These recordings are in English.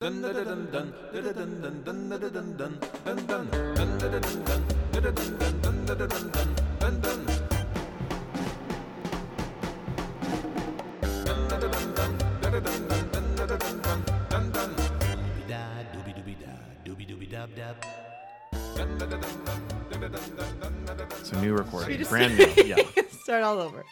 Da dooby dooby da dooby dooby dub dub. So new recording, brand new. Yeah. Start all over.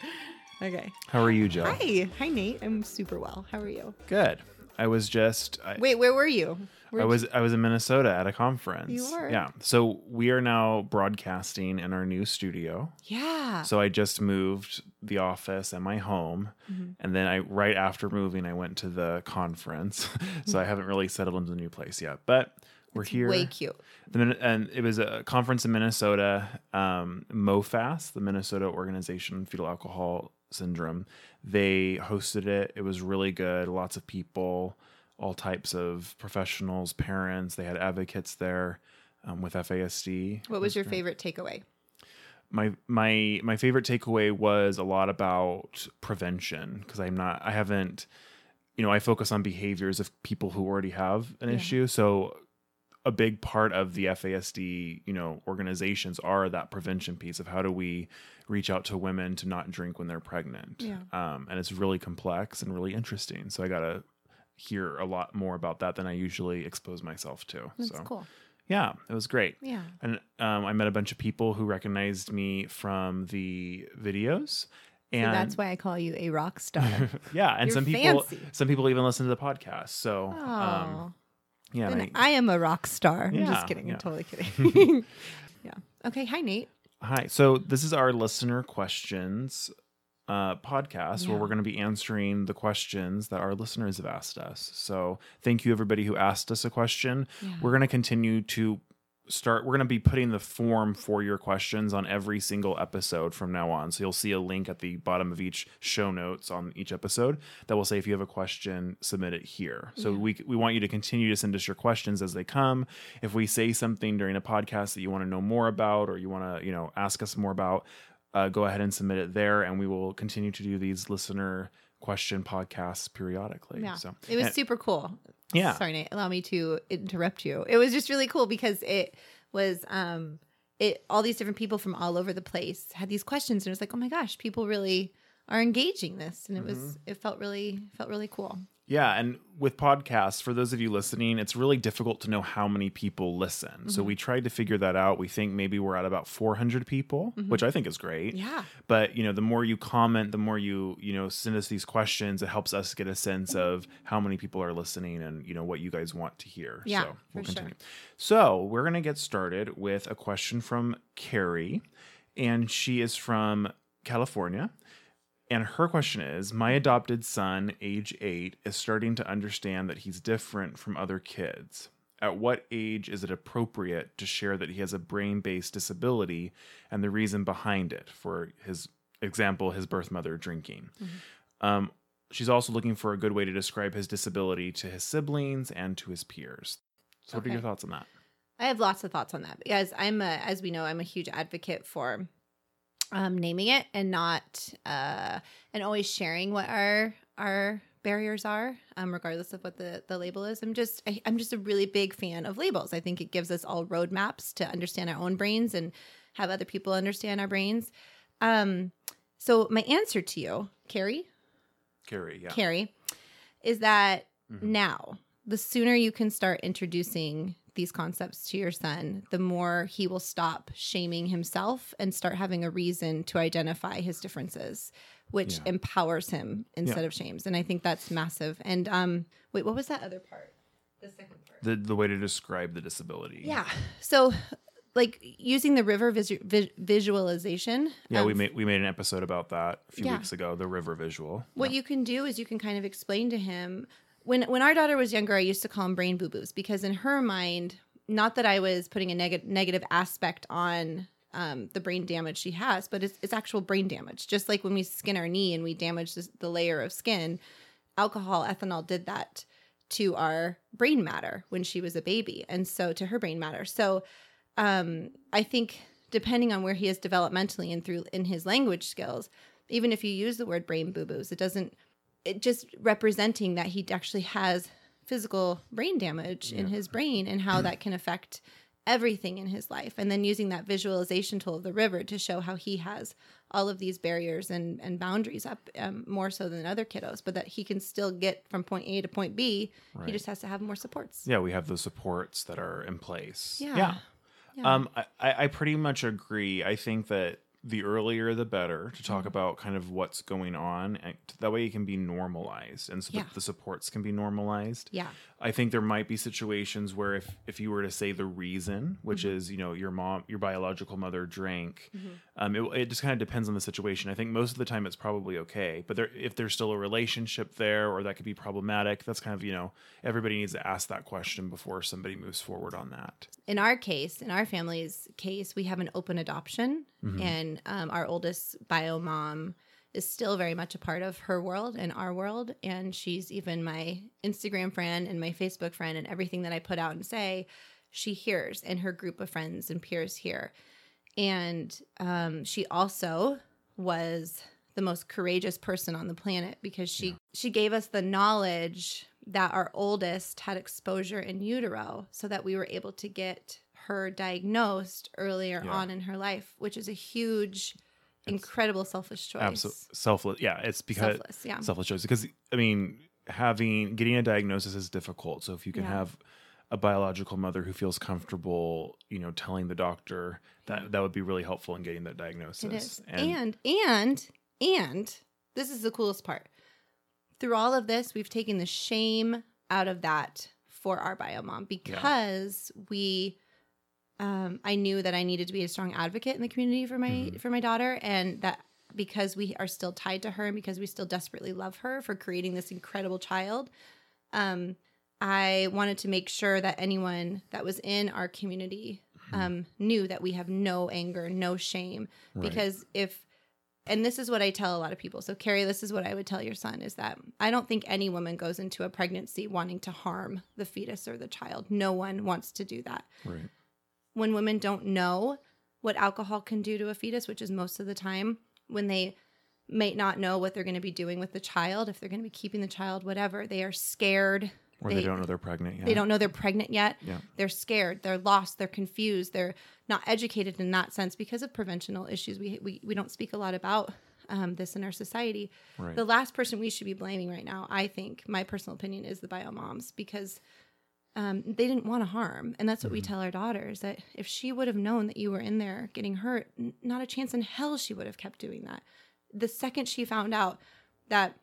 Okay. How are you, Joe? Hi. Hi, Nate. I'm super well. How are you? Good. I was just. I, Wait, where were you? I was I was in Minnesota at a conference. You were? Yeah. So we are now broadcasting in our new studio. Yeah. So I just moved the office and my home, Mm-hmm. and then I right after moving I went to the conference. so I Mm-hmm. haven't really settled into the new place yet, but we're here. Way cute. The, and it was a conference in Minnesota, um, MOFAS, the Minnesota Organization Fetal Alcohol Syndrome. They hosted it. It was really good. Lots of people, all types of professionals, parents. They had advocates there um, with FASD. What was your favorite takeaway? My my my favorite takeaway was a lot about prevention because I'm not. I haven't. You know, I focus on behaviors of people who already have an Yeah. issue. So a big part of the FASD, you know, organizations are that prevention piece of how do we reach out to women to not drink when they're pregnant. Yeah. Um, and it's really complex and really interesting. So I got to hear a lot more about that than I usually expose myself to. That's so cool. yeah, it was great. Yeah. And um, I met a bunch of people who recognized me from the videos. So And that's why I call you a rock star. yeah, and You're some people fancy. some people even listen to the podcast. So um, yeah, I- I am a rock star. I'm just kidding. yeah. I'm totally kidding. yeah. Okay. Hi, Nate. Hi. So this is our listener questions uh, podcast where we're going to be answering the questions that our listeners have asked us. So thank you everybody who asked us a question. Yeah. We're going to continue to start. We're going to be putting the form for your questions on every single episode from now on. So you'll see a link at the bottom of each show notes on each episode that will say if you have a question, submit it here. So Yeah. we we want you to continue to send us your questions as they come. If we say something during a podcast that you want to know more about or you want to you know ask us more about, uh, go ahead and submit it there, and we will continue to do these listener question podcasts periodically. Yeah. So it was and- super cool. Yeah. Sorry, Nate. Allow me to interrupt you. It was just really cool because it was um it all these different people from all over the place had these questions and it was like, oh my gosh, people really are engaging this. And it was Mm-hmm. it felt really felt really cool. Yeah, and with podcasts, for those of you listening, it's really difficult to know how many people listen. So Mm-hmm. we tried to figure that out. We think maybe we're at about 400 people, which I think is great. Mm-hmm. Yeah. But, you know, the more you comment, the more you, you know, send us these questions, it helps us get a sense of how many people are listening and, you know, what you guys want to hear. Yeah, so we'll for sure. continue. So we're going to get started with a question from Carrie, and she is from California. And her question is My adopted son, age eight, is starting to understand that he's different from other kids. At what age is it appropriate to share that he has a brain based disability and the reason behind it? For his example, his birth mother drinking. Um, she's also looking for a good way to describe his disability to his siblings and to his peers. So, what are your thoughts on that? I have lots of thoughts on that because I'm a, as we know, I'm a huge advocate for um, naming it and not uh, and always sharing what our our barriers are, um, regardless of what the the label is. I'm just I, I'm just a really big fan of labels. I think it gives us all roadmaps to understand our own brains and have other people understand our brains. Um, so my answer to you, Carrie, Carrie, yeah. Carrie, is that Mhm. now the sooner you can start introducing these concepts to your son, the more he will stop shaming himself and start having a reason to identify his differences, which Yeah. empowers him instead Yeah. of shames. And I think that's massive. And um, wait, what was that other part? The second part. The, the way to describe the disability. Yeah. So, like using the river visu- vi- visualization. Yeah, we made we made an episode about that a few Yeah. weeks ago. The river visual. What you can do is you can kind of explain to him when when our daughter was younger, I used to call them brain boo boos because in her mind, not that I was putting a neg- negative aspect on um, the brain damage she has, but it's, it's actual brain damage. Just like when we skin our knee and we damage this, the layer of skin, alcohol, ethanol did that to our brain matter when she was a baby, and so to her brain matter. So um, I think depending on where he is developmentally and through in his language skills, even if you use the word brain boo boos, it doesn't. It just representing that he actually has physical brain damage in his brain and how that can affect everything in his life. And then using that visualization tool of the river to show how he has all of these barriers and, and boundaries up um, more so than other kiddos, but that he can still get from point A to point B. He just has to have more supports. yeah, we have those supports that are in place. Yeah. yeah. Yeah. Um, I I pretty much agree. I think that the earlier the better to Mm-hmm. talk about kind of what's going on, and that way it can be normalized, and so Yeah. the supports can be normalized. Yeah. I think there might be situations where if if you were to say the reason, which Mm-hmm. is you know your mom, your biological mother drank, um, it, it just kind of depends on the situation. I think most of the time it's probably okay, but there, if there's still a relationship there or that could be problematic, that's kind of you know everybody needs to ask that question before somebody moves forward on that. in our case, in our family's case, we have an open adoption, and um, our oldest bio mom is still very much a part of her world and our world, and she's even my Instagram friend and my Facebook friend, and everything that I put out and say, she hears, and her group of friends and peers hear, and um, she also was the most courageous person on the planet because she she gave us the knowledge that our oldest had exposure in utero so that we were able to get her diagnosed earlier Yeah. on in her life which is a huge incredible selfish choice Absolutely selfless. Yeah, it's because selfless yeah selfless choice because I mean having getting a diagnosis is difficult. So if you can Yeah. have a biological mother who feels comfortable, you know, telling the doctor that that would be really helpful in getting that diagnosis. It is. And, and and this is the coolest part. Through all of this, we've taken the shame out of that for our bio mom because we um I knew that I needed to be a strong advocate in the community for my Mhm. for my daughter and that because we are still tied to her and because we still desperately love her for creating this incredible child um I wanted to make sure that anyone that was in our community um, knew that we have no anger, no shame, Right. because if and this is what I tell a lot of people. So Carrie, this is what I would tell your son is that I don't think any woman goes into a pregnancy wanting to harm the fetus or the child. No one wants to do that. right. When women don't know what alcohol can do to a fetus, which is most of the time, when they may not know what they're going to be doing with the child, if they're going to be keeping the child, whatever, they are scared. Or they, don't know they're pregnant yet. They don't know they're pregnant yet. Yeah. They're scared. They're lost. They're confused. They're not educated in that sense because of preventional issues. We we, we don't speak a lot about um, this in our society. Right. The last person we should be blaming right now, I think, my personal opinion, is the bio moms because um, they didn't want to harm, and that's what we tell our daughters that if she would have known that you were in there getting hurt, n- not a chance in hell she would have kept doing that. The second she found out that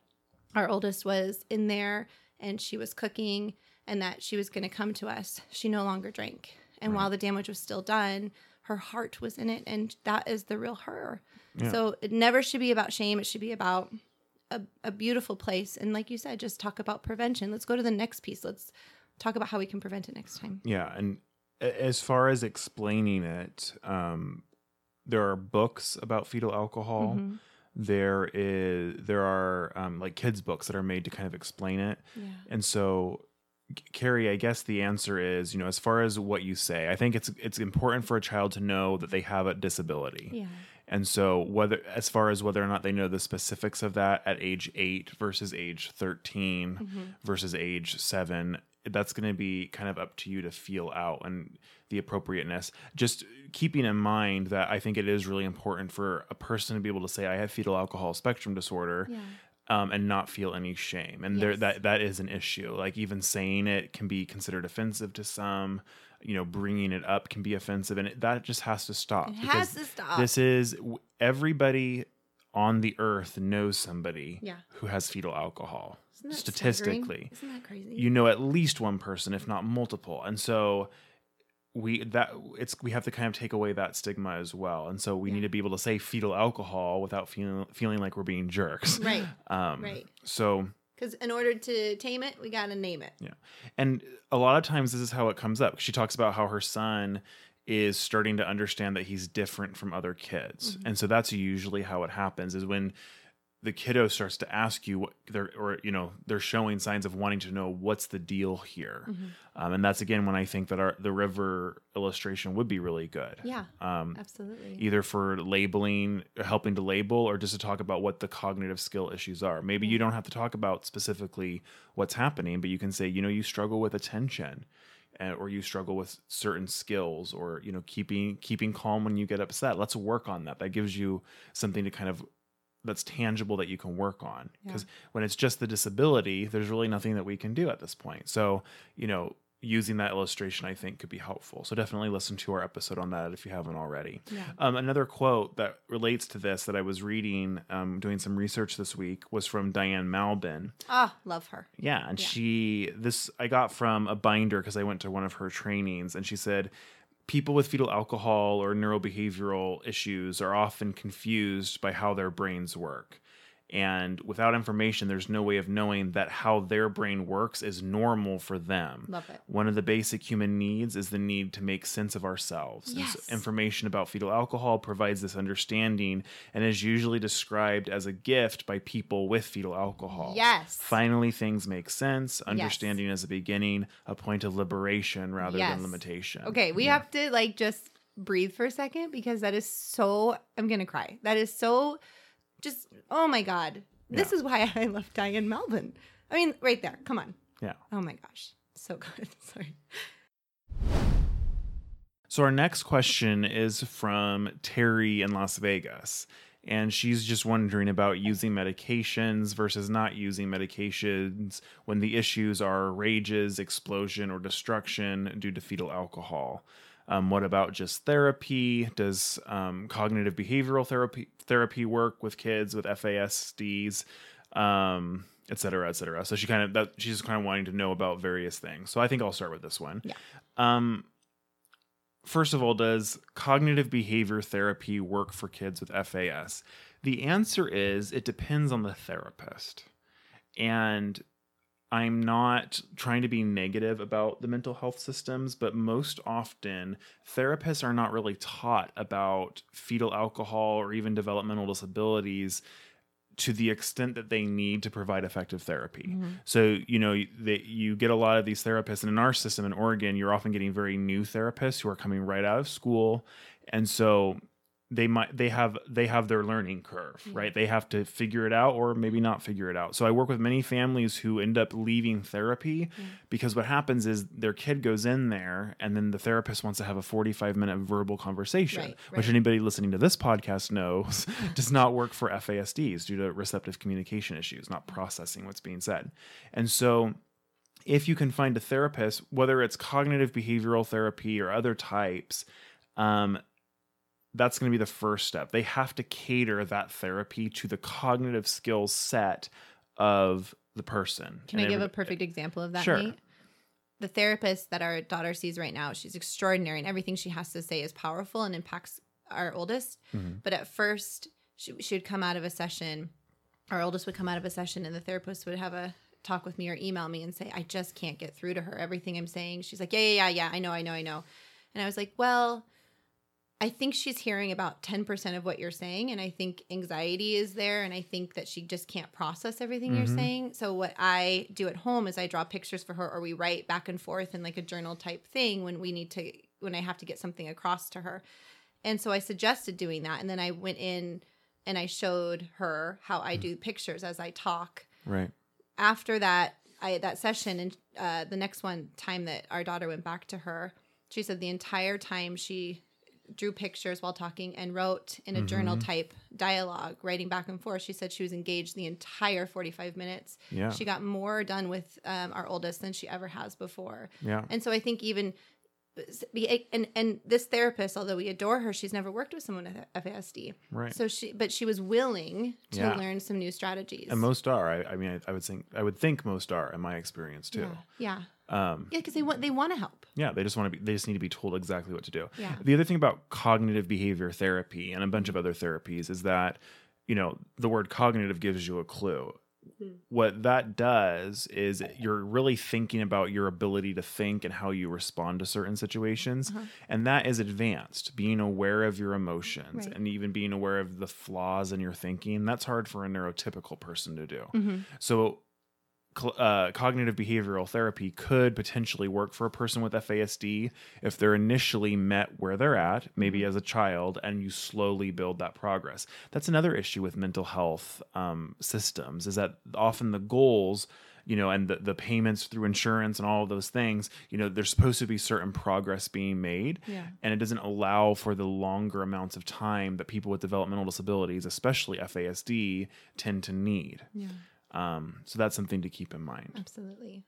our oldest was in there and she was cooking and that she was going to come to us, she no longer drank. And while the damage was still done, her heart was in it. And that is the real her. Yeah. So it never should be about shame. It should be about a, a beautiful place. And like you said, just talk about prevention. Let's go to the next piece. Let's talk about how we can prevent it next time. Yeah, and as far as explaining it, um, there are books about fetal alcohol. Mhm. There is there are um, like kids books that are made to kind of explain it. Yeah. And so, Carrie, I guess the answer is, you know, as far as what you say, I think it's it's important for a child to know that they have a disability. Yeah. And so, whether as far as whether or not they know the specifics of that at age eight versus age 13 Mm-hmm. versus age seven, that's going to be kind of up to you to feel out and the appropriateness. Just keeping in mind that I think it is really important for a person to be able to say, I have fetal alcohol spectrum disorder. Yeah. Um, and not feel any shame, and there that that is an issue. Like even saying it can be considered offensive to some. You know, bringing it up can be offensive, and it, that just has to stop. It has to stop. this is everybody on the earth knows somebody Yeah. who has fetal alcohol. Isn't Statistically. Isn't that crazy? you know at least one person, if not multiple, and so we that it's we have to kind of take away that stigma as well. And so we Yeah. need to be able to say fetal alcohol without feeling feeling like we're being jerks. Right. Um, Right. So Because in order to tame it, we got to name it. Yeah. And a lot of times this is how it comes up. She talks about how her son is starting to understand that he's different from other kids. Mm-hmm. And so that's usually how it happens is when the kiddo starts to ask you what they're or you know they're showing signs of wanting to know what's the deal here. Mm-hmm. um, and that's again when i think that our the river illustration would be really good. Yeah, um, absolutely. either for labeling helping to label or just to talk about what the cognitive skill issues are. Maybe you don't have to talk about specifically what's happening but you can say you know you struggle with attention uh, or you struggle with certain skills or you know keeping keeping calm when you get upset. Let's work on that. That gives you something to kind of that's tangible that you can work on because when it's just the disability there's really nothing that we can do at this point so you know using that illustration i think could be helpful so definitely listen to our episode on that if you haven't already Yeah. um, another quote that relates to this that i was reading um, doing some research this week was from diane malbin Ah, love her. yeah, and Yeah. she this I got from a binder because I went to one of her trainings, and she said people with fetal alcohol or neurobehavioral issues are often confused by how their brains work. And without information, there's no way of knowing that how their brain works is normal for them. Love it. One of the basic human needs is the need to make sense of ourselves. And so Yes. information about fetal alcohol provides this understanding and is usually described as a gift by people with fetal alcohol. Yes. Finally, things make sense. Understanding is a beginning, a point of liberation rather Yes. than limitation. Okay, we have to like just breathe for a second because that is so I'm gonna cry. That is so just oh my god. This Yeah. is why I love Diane Malbin. I mean, right there. Come on. Yeah. Oh my gosh. So good. Sorry. So our next question is from Terry in Las Vegas. And she's just wondering about using medications versus not using medications when the issues are rages, explosion, or destruction due to fetal alcohol. Um, what about just therapy? Does um, cognitive behavioral therapy therapy work with kids with FASDs, um, et cetera, et cetera? So she kind of that she's kind of wanting to know about various things. So I think I'll start with this one. Yeah. Um, first of all, does cognitive behavior therapy work for kids with FAS? The answer is it depends on the therapist. And I'm not trying to be negative about the mental health systems, but most often therapists are not really taught about fetal alcohol or even developmental disabilities to the extent that they need to provide effective therapy. Mm-hmm. So, you know, that you get a lot of these therapists and in our system in Oregon, you're often getting very new therapists who are coming right out of school. And so they might they have they have their learning curve right? They have to figure it out or maybe not figure it out. So i work with many families who end up leaving therapy because what happens is their kid goes in there and then the therapist wants to have a 45 minute verbal conversation Right, which anybody listening to this podcast knows does not work for fasds due to receptive communication issues not processing what's being said. And so if you can find a therapist, whether it's cognitive behavioral therapy or other types, um, that's going to be the first step. They have to cater that therapy to the cognitive skill set of the person. Can And I give a perfect example of that? Sure. Nate? The therapist that our daughter sees right now, she's extraordinary, and everything she has to say is powerful and impacts our oldest. Mhm. But at first, she, she would come out of a session, our oldest would come out of a session, and the therapist would have a talk with me or email me and say, I just can't get through to her. Everything I'm saying, she's like, Yeah, yeah, yeah, yeah, I know, I know, I know. And I was like, Well, I think she's hearing about 10% of what you're saying. And I think anxiety is there. And I think that she just can't process everything you're Mhm. saying. So, what I do at home is I draw pictures for her or we write back and forth in like a journal type thing when we need to, when I have to get something across to her. And so I suggested doing that. And then I went in and I showed her how I do pictures as I talk Right. after that I that session and uh, the next one time that our daughter went back to her, she said the entire time she drew pictures while talking and wrote in a journal type dialogue, writing back and forth. She said she was engaged the entire forty five minutes. Yeah. She got more done with um, our oldest than she ever has before. Yeah. And so I think even and and this therapist, although we adore her, she's never worked with someone with FASD. Right. So she, but she was willing to Yeah. learn some new strategies. and most are. I, I mean, I, I would think. I would think most are, in my experience too. yeah, Yeah. Um, yeah, because they want they want to help. Yeah, they just want to be. They just need to be told exactly what to do. Yeah. The other thing about cognitive behavior therapy and a bunch of other therapies is that, you know, the word cognitive gives you a clue. what that does is you're really thinking about your ability to think and how you respond to certain situations. Uh-huh. And that is advanced, being aware of your emotions Right. and even being aware of the flaws in your thinking. That's hard for a neurotypical person to do. Mhm. So, uh, cognitive behavioral therapy could potentially work for a person with FASD if they're initially met where they're at, maybe Mm-hmm. as a child, and you slowly build that progress. That's another issue with mental health um, systems is that often the goals. You know, and the, the payments through insurance and all of those things, you know, there's supposed to be certain progress being made Yeah. and it doesn't allow for the longer amounts of time that people with developmental disabilities, especially FASD, tend to need. Yeah. Um, so that's something to keep in mind. Absolutely.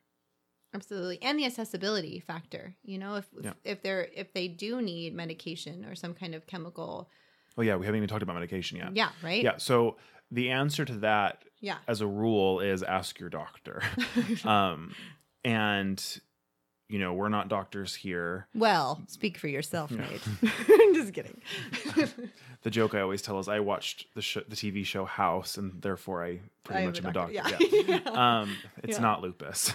Absolutely. And the accessibility factor. You know, if Yeah. if they're if they do need medication or some kind of chemical. Oh yeah, we haven't even talked about medication yet. Yeah, right? Yeah. So the answer to that, Yeah. as a rule, is ask your doctor. um, and you know we're not doctors here. Well, speak for yourself, Yeah. Nate. I'm just kidding. The joke I always tell is I watched the sh- the TV show House, and therefore I pretty I much am a doctor. doctor, Yeah. yeah. um, it's Yeah. not lupus.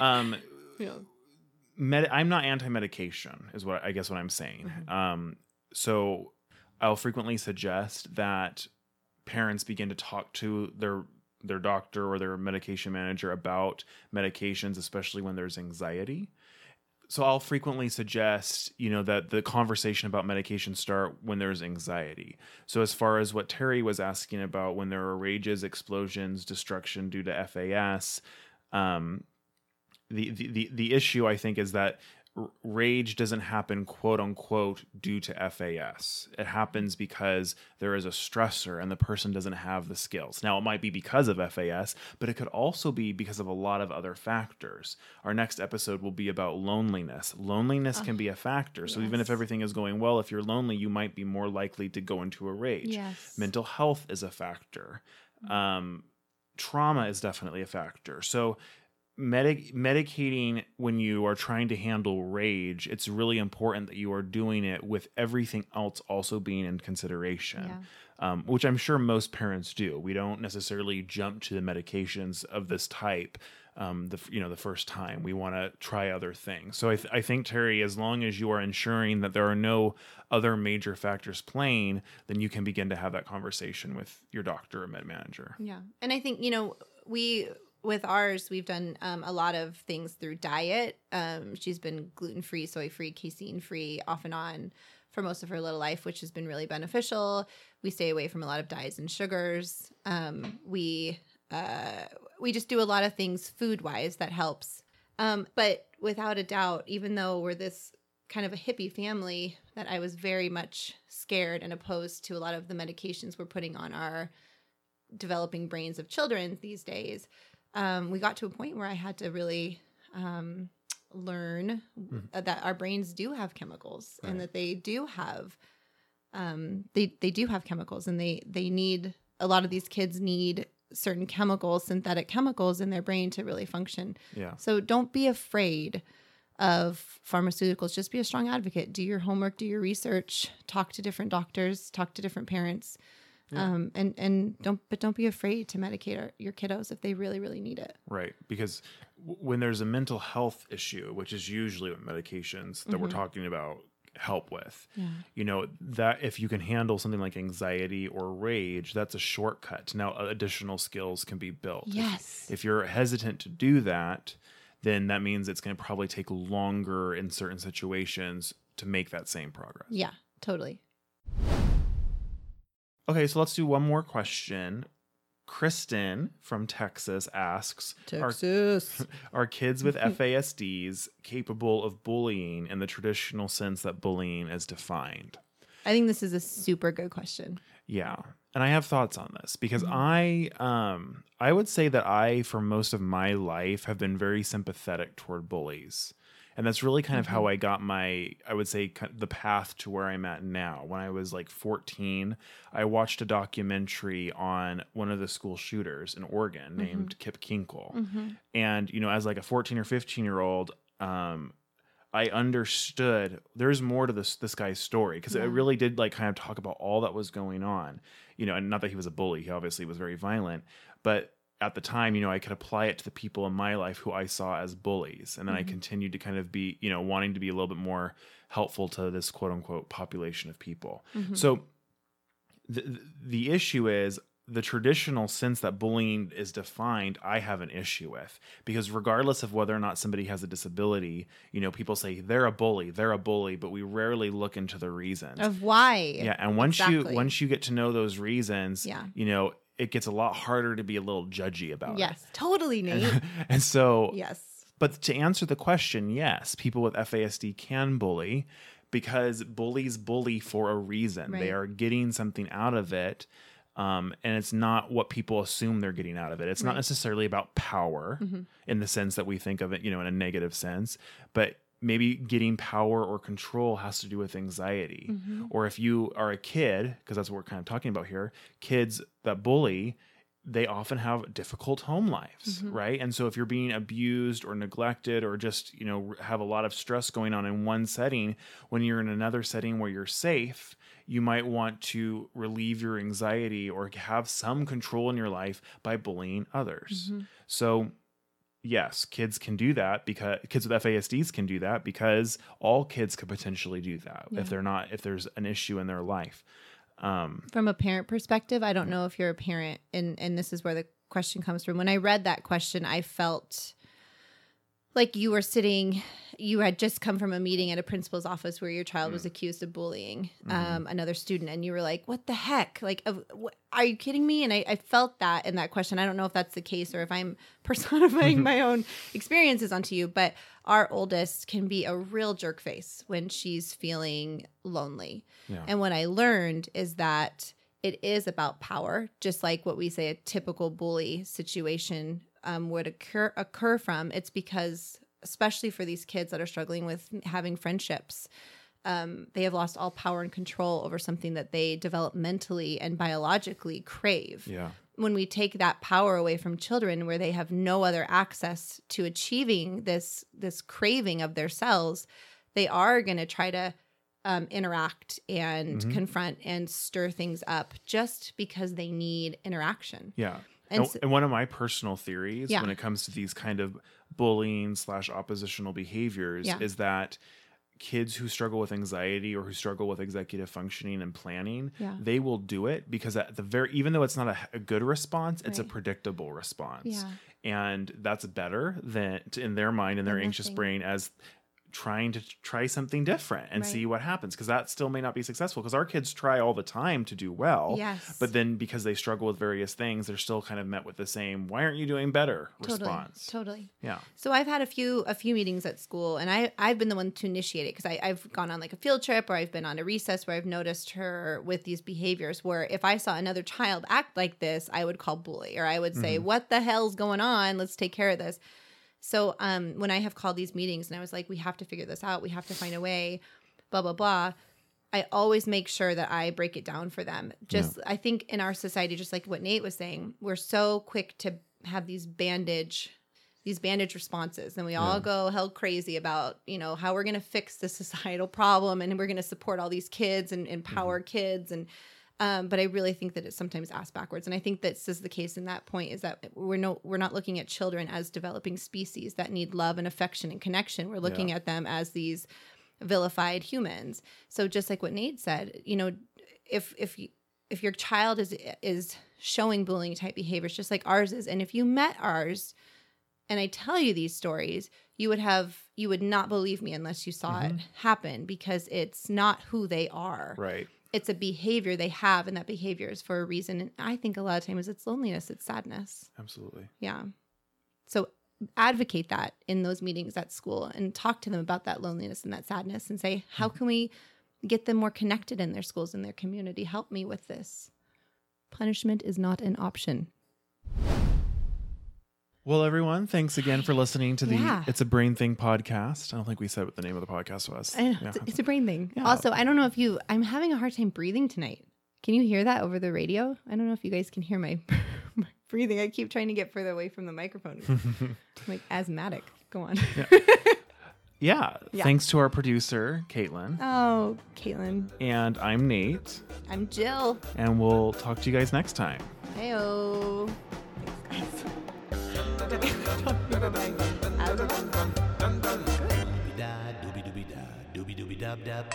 um, yeah. med- I'm not anti-medication, is what I guess what I'm saying. Mhm. Um, so I'll frequently suggest that parents begin to talk to their their doctor or their medication manager about medications, especially when there's anxiety. So I'll frequently suggest, you know, that the conversation about medication start when there's anxiety. So as far as what Terry was asking about, when there are rages, explosions, destruction due to FAS, um, the, the the issue I think is that rage doesn't happen quote unquote due to FAS. It happens because there is a stressor and the person doesn't have the skills. Now it might be because of FAS, but it could also be because of a lot of other factors. Our next episode will be about loneliness. Loneliness can be a factor. So even if everything is going well, if you're lonely, you might be more likely to go into a rage. Yes. Mental health is a factor. Um, trauma is definitely a factor. So, medic- medicating when you are trying to handle rage, it's really important that you are doing it with everything else also being in consideration. Yeah. Um, which I'm sure most parents do. We don't necessarily jump to the medications of this type. Um, the you know the first time we want to try other things. So I, th- I think Terry, as long as you are ensuring that there are no other major factors playing, then you can begin to have that conversation with your doctor or med manager. Yeah. And I think, you know, we with ours, we've done um, a lot of things through diet. Um, she's been gluten free, soy free, casein free, off and on for most of her little life, which has been really beneficial. We stay away from a lot of dyes and sugars. Um, we uh, we just do a lot of things food wise that helps. Um, but without a doubt, even though we're this kind of a hippie family, that I was very much scared and opposed to a lot of the medications we're putting on our developing brains of children these days, um, we got to a point where I had to really um, learn uh, that our brains do have chemicals and that they do have um, they they do have chemicals and they they need a lot of these kids need certain chemicals synthetic chemicals in their brain to really function Yeah. so don't be afraid of pharmaceuticals. Just be a strong advocate. Do your homework, do your research, talk to different doctors, talk to different parents. Um, and and don't but don't be afraid to medicate our, your kiddos if they really really need it. Right. Because w- when there's a mental health issue, which is usually what medications that we're talking about help with, Yeah. you know, that if you can handle something like anxiety or rage, that's a shortcut. Now, additional skills can be built. If- Yes. If, you're hesitant to do that, then that means it's going to probably take longer in certain situations to make that same progress. Yeah, totally. Okay, so let's do one more question. Kristen from Texas asks are- Texas. Are kids with FASDs capable of bullying in the traditional sense that bullying is defined? I think this is a super good question. Yeah. And I have thoughts on this because I um I would say that I for most of my life have been very sympathetic toward bullies. And that's really kind of how I got my I would say the path to where I'm at now. When I was like 14, I watched a documentary on one of the school shooters in Oregon named Kip Kinkel. Mm-hmm. And you know, as like a 14 or 15 year old, um I understood there's more to this this guy's story because Yeah. it really did like kind of talk about all that was going on. You know, and not that he was a bully, he obviously was very violent, but at the time, you know, I could apply it to the people in my life who I saw as bullies. And then I Mhm. continued to kind of be, you know, wanting to be a little bit more helpful to this quote unquote population of people. Mhm. So the the issue is the traditional sense that bullying is defined i have an issue with because regardless of whether or not somebody has a disability you know people say they're a bully they're a bully but we rarely look into the reasons of why? yeah and once exactly. you once you get to know those reasons Yeah. you know it gets a lot harder to be a little judgy about Yes, totally, Nate. and so yes. but to answer the question, yes, people with FASD can bully because bullies bully for a reason. They are getting something out of it. Um, and it's not what people assume they're getting out of it. It's not necessarily about power Mhm. in the sense that we think of it, you know, in a negative sense, but maybe getting power or control has to do with anxiety. Mhm. Or if you are a kid, because that's what we're kind of talking about here, kids that bully, they often have difficult home lives, Mhm. right? And so if you're being abused or neglected or just, you know, have a lot of stress going on in one setting, when you're in another setting where you're safe, you might want to relieve your anxiety or have some control in your life by bullying others. Mhm. So yes, kids can do that because kids with FASDs can do that because all kids could potentially do that Yeah. if they're not if there's an issue in their life. Um, From a parent perspective, I don't know if you're a parent, and and this is where the question comes from. When I read that question, I felt like you were sitting you had just come from a meeting at a principal's office where your child was mm. accused of bullying mm-hmm. um, another student and you were like what the heck? Like of, wh- are you kidding me? And I, I felt that in that question. I don't know if that's the case or if i'm personifying my mm-hmm. own experiences onto you but our oldest can be a real jerk face when she's feeling lonely. Yeah. and what I learned is that it is about power, just like what we say a typical bully situation um, would occur occur from. It's because, especially for these kids that are struggling with having friendships, um, they have lost all power and control over something that they developmentally and biologically crave yeah. when we take that power away from children where they have no other access to achieving this this craving of their cells they are going to try to um, interact and Mhm. confront and stir things up just because they need interaction Yeah. And, And, s- and one of my personal theories Yeah. when it comes to these kind of bullying slash oppositional behaviors Yeah. is that kids who struggle with anxiety or who struggle with executive functioning and planning Yeah. they will do it because at the very even though it's not a, a good response it's a predictable response yeah and that's better than in their mind in their Than anxious brain as trying to try something different and Right. see what happens because that still may not be successful because our kids try all the time to do well yes but then because they struggle with various things they're still kind of met with the same why aren't you doing better totally response totally yeah So I've had a few a few meetings at school, and I I've been the one to initiate it because I I've gone on like a field trip or I've been on a recess where I've noticed her with these behaviors. Where if I saw another child act like this, I would call bully or I would say, Mhm. "What the hell's going on? Let's take care of this." So um, when I have called these meetings and I was like, "We have to figure this out. We have to find a way," blah blah blah. I always make sure that I break it down for them. Just I think in our society, just like what Nate was saying, we're so quick to have these bandage these bandage responses and we all Yeah. go hell crazy about you know how we're going to fix the societal problem and we're going to support all these kids and empower kids and um, but i really think that it's sometimes asked backwards. And i think this is the case in that point is that we're no we're not looking at children as developing species that need love and affection and connection. We're looking at them as these vilified humans. So just like what nate said you know if if if your child is is showing bullying type behaviors just like ours is and if you met ours and I tell you these stories, you would have you would not believe me unless you saw it happen because it's not who they are. right It's a behavior they have and that behavior is for a reason. And I think a lot of times it's loneliness, it's sadness. absolutely Yeah. So advocate that in those meetings at school and talk to them about that loneliness and that sadness and say, how mm-hmm. can we get them more connected in their schools and their community? Help me with this. Punishment is not an option. Well everyone thanks again for listening to the Yeah. it's a brain thing podcast i don't think we said what the name of the podcast was I know Yeah. it's, it's a brain thing. Yeah. Also, I don't know if you. I'm having a hard time breathing tonight. Can you hear that over the radio? I don't know if you guys can hear my, my breathing. I keep trying to get further away from the microphone. I'm like asthmatic. Go on. yeah Yeah. thanks to our producer caitlin oh, Caitlin. and i'm nate I'm Jill. and we'll talk to you guys next time Heyo. Dub dub.